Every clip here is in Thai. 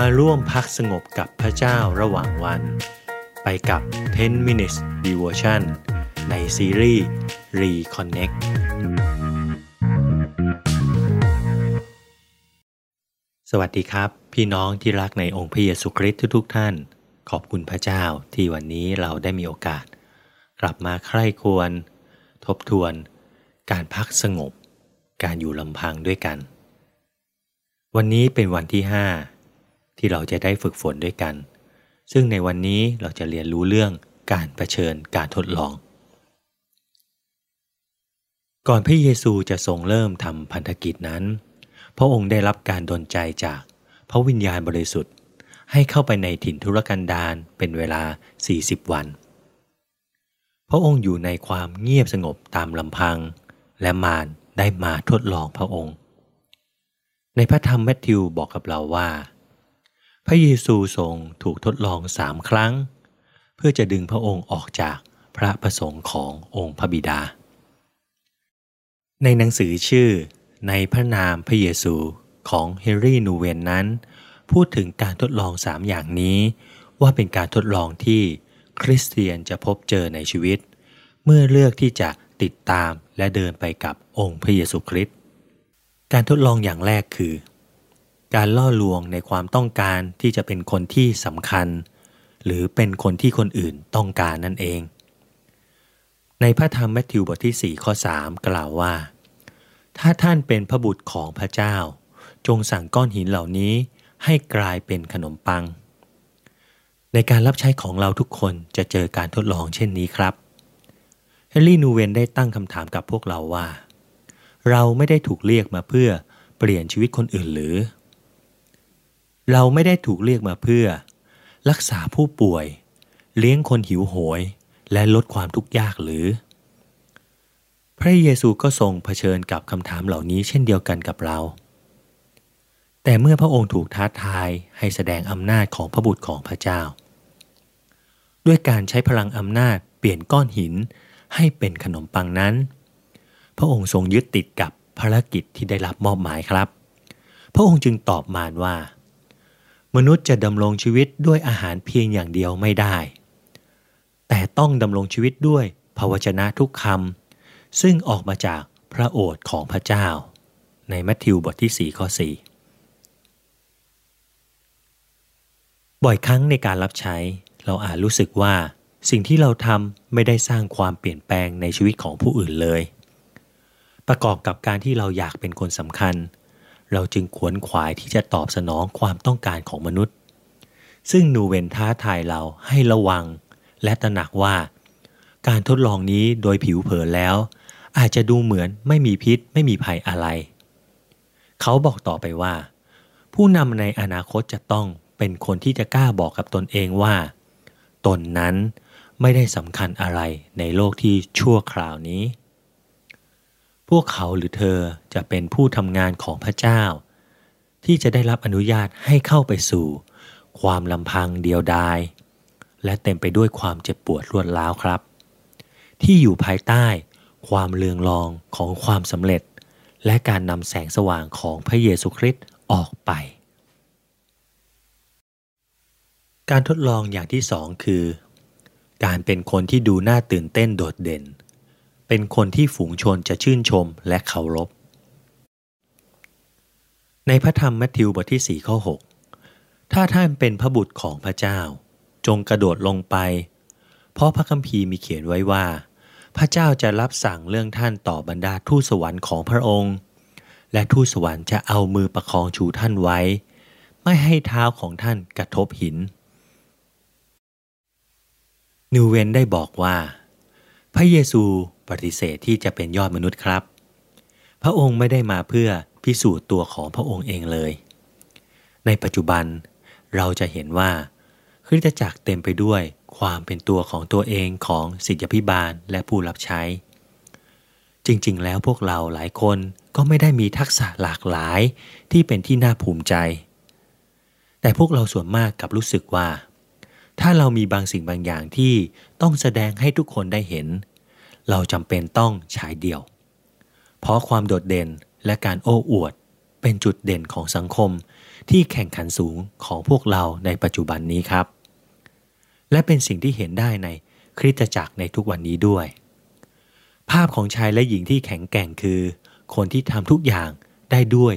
มาร่วมพักสงบกับพระเจ้าระหว่างวัน ไปกับ 10 minutes devotion ในซีรีส์ Reconnect สวัสดีครับ พี่น้องที่รักในองค์พระเยซูคริสต์ทุกๆท่าน ขอบคุณพระเจ้าที่วันนี้เราได้มีโอกาส กลับมาใคร่ควร ทบทวน การพักสงบ การอยู่ลำพังด้วยกัน วันนี้เป็นวันที่ 5 ที่เราจะได้ฝึกฝนด้วยกัน ซึ่งในวันนี้เราจะเรียนรู้เรื่องการรเผชิญการทดลอง ก่อนพระเยซูจะทรงเริ่มทำพันธกิจนั้น พระองค์ได้รับการดลใจจากพระวิญญาณบริสุทธิ์ ให้เข้าไปในถิ่นทุรกันดารเป็นเวลา 40 วัน พระองค์อยู่ในความเงียบสงบตามลำพัง และมารได้มาทดลองพระองค์ ในพระธรรมแมทธิวบอกกับเราว่า พระเยซูทรงถูกทดลองสามครั้ง เพื่อจะดึงพระองค์ออกจากพระประสงค์ขององค์พระบิดา ในหนังสือชื่อในพระนามพระเยซูของเฮนรี่นูเวนนั้น พูดถึงการทดลองสามอย่างนี้ ว่าเป็นการทดลองที่คริสเตียนจะพบเจอในชีวิต เมื่อเลือกที่จะติดตามและเดินไปกับองค์พระเยซูคริสต์การทดลองอย่างแรกคือ การล่อลวงในความต้องการที่จะเป็นคนที่สำคัญ หรือเป็นคนที่คนอื่นต้องการนั่นเอง ในพระธรรมแมทธิวบทที่ 4 ข้อ 3 กล่าวว่า ถ้าท่านเป็นพระบุตรของพระเจ้า จงสั่งก้อนหินเหล่านี้ให้กลายเป็นขนมปัง ในการรับใช้ของเราทุกคนจะเจอการทดลองเช่นนี้ครับเฮนรี่นูเวนได้ตั้งคำถามกับพวกเราว่า เราไม่ได้ถูกเรียกมาเพื่อเปลี่ยนชีวิตคนอื่นหรือ เราไม่ได้ถูกเรียกมาเพื่อ รักษาผู้ป่วย เลี้ยงคนหิวโหย และลดความทุกข์ยากหรือ พระเยซูก็ทรงเผชิญกับคำถามเหล่านี้เช่นเดียวกันกับเรา แต่เมื่อพระองค์ถูกท้าทายให้แสดงอำนาจของพระบุตรของพระเจ้า ด้วยการใช้พลังอำนาจเปลี่ยนก้อนหินให้เป็นขนมปังนั้น พระองค์ทรงยึดติดกับภารกิจที่ได้รับมอบหมายครับ พระองค์จึงตอบมารว่า มนุษย์จะดำรงชีวิตด้วยอาหารเพียงอย่างเดียวไม่ได้ แต่ต้องดำรงชีวิตด้วยพระวจนะทุกคำซึ่งออกมาจากพระโอษฐ์ของพระเจ้า ในมัทธิวบทที่4ข้อ4บ่อยครั้งในการรับใช้ เราอาจรู้สึกว่า สิ่งที่เราทำไม่ได้สร้างความเปลี่ยนแปลงในชีวิตของผู้อื่นเลย ประกอบกับการที่เราอยากเป็นคนสำคัญ เราจึงขวนขวายที่จะตอบสนองความต้องการของมนุษย์ ซึ่งนูเวนท้าทายเราให้ระวัง และตระหนักว่า การทดลองนี้โดยผิวเผินแล้ว อาจจะดูเหมือนไม่มีพิษไม่มีภัยอะไร เขาบอกต่อไปว่า ผู้นำในอนาคตจะต้องเป็นคนที่จะกล้าบอกกับตนเองว่า ตนนั้นไม่ได้สำคัญอะไรในโลกที่ชั่วคราวนี้ วกเขาหรือเธอจะเป็นผู้ทำงานของพระเจ้า ที่จะได้รับอนุญาตให้เข้าไปสู่ ความลำพังเดียวดาย และเต็มไปด้วยความเจ็บปวดรวดร้าวครับ ที่อยู่ภายใต้ความเลืองลองของความสำเร็จ และการนำแสงสว่างของพระเยซูคริสต์ออกไป การทดลองอย่างที่สองคือ การเป็นคนที่ดูน่าตื่นเต้นโดดเด่น เป็นคนที่ฝูงชนจะชื่นชมและเคารพ ในพระธรรมมัทธิวบทที่4ข้อ6 ถ้าท่านเป็นพระบุตรของพระเจ้า จงกระโดดลงไป เพราะพระคัมภีร์มีเขียนไว้ว่า พระเจ้าจะรับสั่งเรื่องท่านต่อบรรดาทูตสวรรค์ของพระองค์ และทูตสวรรค์จะเอามือประคองชูท่านไว้ ไม่ให้เท้าของท่านกระทบหินนิวเวนได้บอกว่า พระเยซูปฏิเสธที่จะเป็นยอดมนุษย์ครับ พระองค์ไม่ได้มาเพื่อพิสูจน์ตัวของพระองค์เองเลย ในปัจจุบันเราจะเห็นว่าคริสตจักรเต็มไปด้วยความเป็นตัวของตัวเองของศิษยพิบาลและผู้รับใช้ จริงๆ แล้วพวกเราหลายคนก็ไม่ได้มีทักษะหลากหลายที่เป็นที่น่าภูมิใจ แต่พวกเราส่วนมากกับรู้สึกว่า ถ้าเรามีบางสิ่งบางอย่างที่ต้องแสดงให้ทุกคนได้เห็น เราจำเป็นต้องฉายเดี่ยว เพราะความโดดเด่นและการโอ้อวด เป็นจุดเด่นของสังคมที่แข่งขันสูงของพวกเราในปัจจุบันนี้ครับ และเป็นสิ่งที่เห็นได้ในคริสตจักรในทุกวันนี้ด้วย ภาพของชายและหญิงที่แข็งแกร่งคือ คนที่ทำทุกอย่างได้ด้วย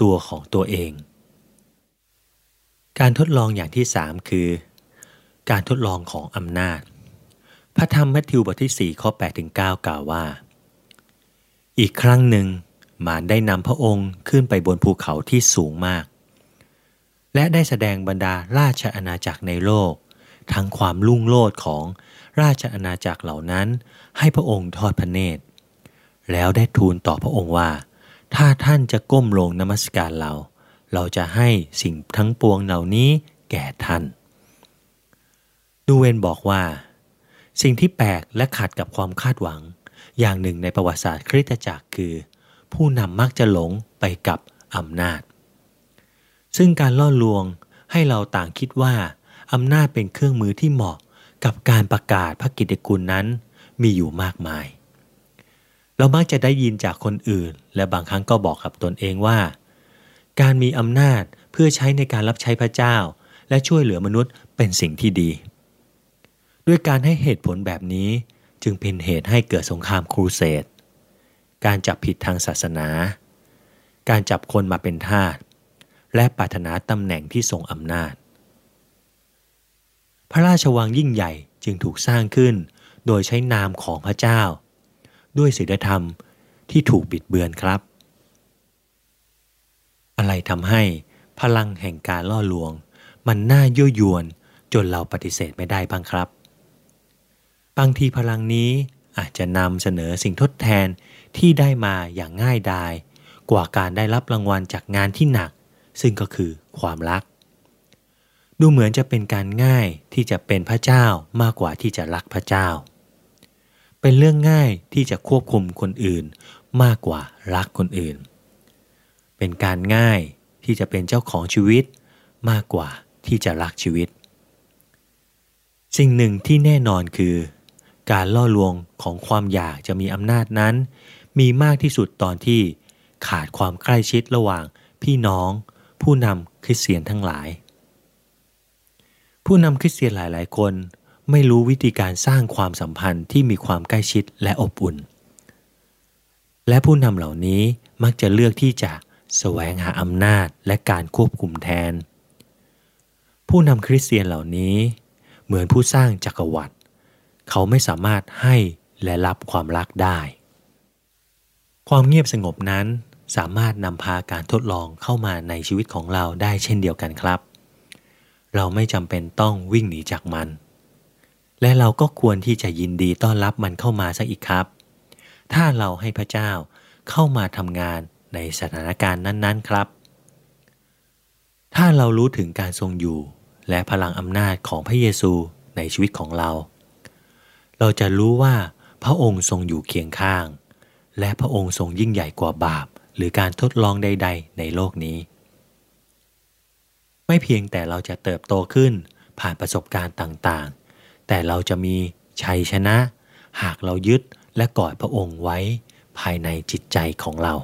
ตัวของตัวเอง การทดลองอย่างที่ 3 คือ การทดลองของอำนาจ พระธรรมมัทธิวบทที่ 4 ข้อ8ถึง9กล่าวว่า อีกครั้งหนึ่งมารได้นำพระองค์ขึ้นไปบนภูเขาที่สูงมาก และได้แสดงบรรดาราชอาณาจักรในโลก ทั้งความลุ่งโลดของราชอาณาจักรเหล่านั้น ให้พระองค์ทอดพระเนตร แล้วได้ทูลต่อพระองค์ว่า ถ้าท่านจะก้มลงนมัสการเรา เราจะให้สิ่งทั้งปวงเหล่านี้แก่ท่าน ดูเวนบอกว่า สิ่งที่แปลกและขัดกับความคาดหวัง อย่างหนึ่งในประวัติศาสตร์คริสตจักรคือ ผู้นำมักจะหลงไปกับอำนาจ ซึ่งการล่อลวงให้เราต่างคิดว่าอำนาจเป็นเครื่องมือที่เหมาะกับการประกาศพระกิตติคุณนั้นมีอยู่มากมาย เรามักจะได้ยินจากคนอื่น และบางครั้งก็บอกกับตนเองว่า การมีอำนาจเพื่อใช้ในการรับใช้พระเจ้า และช่วยเหลือมนุษย์เป็นสิ่งที่ดี ด้วยการให้เหตุผลแบบนี้จึงเป็นเหตุให้เกิดสงครามครูเสดการจับผิดทางศาสนา การจับคนมาเป็นทาส และปรารถนาตำแหน่งที่ทรงอำนาจ พระราชวังยิ่งใหญ่จึงถูกสร้างขึ้นโดยใช้นามของพระเจ้า ด้วยศีลธรรมที่ถูกบิดเบือนครับ อะไรทำให้พลังแห่งการล่อลวง มันน่ายั่วยวนจนเราปฏิเสธไม่ได้บ้างครับ บางทีพลังนี้อาจจะนำเสนอสิ่งทดแทนที่ได้มาอย่างง่ายดาย กว่าการได้รับรางวัลจากงานที่หนัก ซึ่งก็คือความรัก ดูเหมือนจะเป็นการง่ายที่จะเป็นพระเจ้ามากกว่าที่จะรักพระเจ้า เป็นเรื่องง่ายที่จะควบคุมคนอื่นมากกว่ารักคนอื่น เป็นการง่ายที่จะเป็นเจ้าของชีวิตมากกว่าที่จะรักชีวิต สิ่งหนึ่งที่แน่นอนคือ การล่อลวงของความอยากจะมีอำนาจนั้น มีมากที่สุดตอนที่ขาดความใกล้ชิดระหว่างพี่น้อง ผู้นำคริสเตียนทั้งหลาย ผู้นำคริสเตียนหลาย ๆ คนไม่รู้วิธีการสร้างความสัมพันธ์ที่มีความใกล้ชิดและอบอุ่น และผู้นำเหล่านี้มักจะเลือกที่จะแสวงหาอำนาจและการควบคุมแทน ผู้นำคริสเตียนเหล่านี้ เหมือนผู้สร้างจักรวรรดิ เขาไม่สามารถให้และรับความรักได้ ความเงียบสงบนั้นสามารถนำพาการทดลองเข้ามาในชีวิตของเราได้เช่นเดียวกันครับ เราไม่จำเป็นต้องวิ่งหนีจากมัน และเราก็ควรที่จะยินดีต้อนรับมันเข้ามาสักอีกครับ ถ้าเราให้พระเจ้าเข้ามาทำงานในสถานการณ์นั้น ๆ ครับ ถ้าเรารู้ถึงการทรงอยู่และพลังอำนาจของพระเยซูในชีวิตของเรา เราจะรู้ว่าพระองค์ทรงอยู่เคียงข้าง และพระองค์ทรงยิ่งใหญ่กว่าบาป หรือการทดลองใด ๆ ในโลกนี้ ไม่เพียงแต่เราจะเติบโตขึ้นผ่านประสบการณ์ต่างๆ แต่เราจะมีชัยชนะ หากเรายึดและกอดพระองค์ไว้ภายในจิตใจของเรา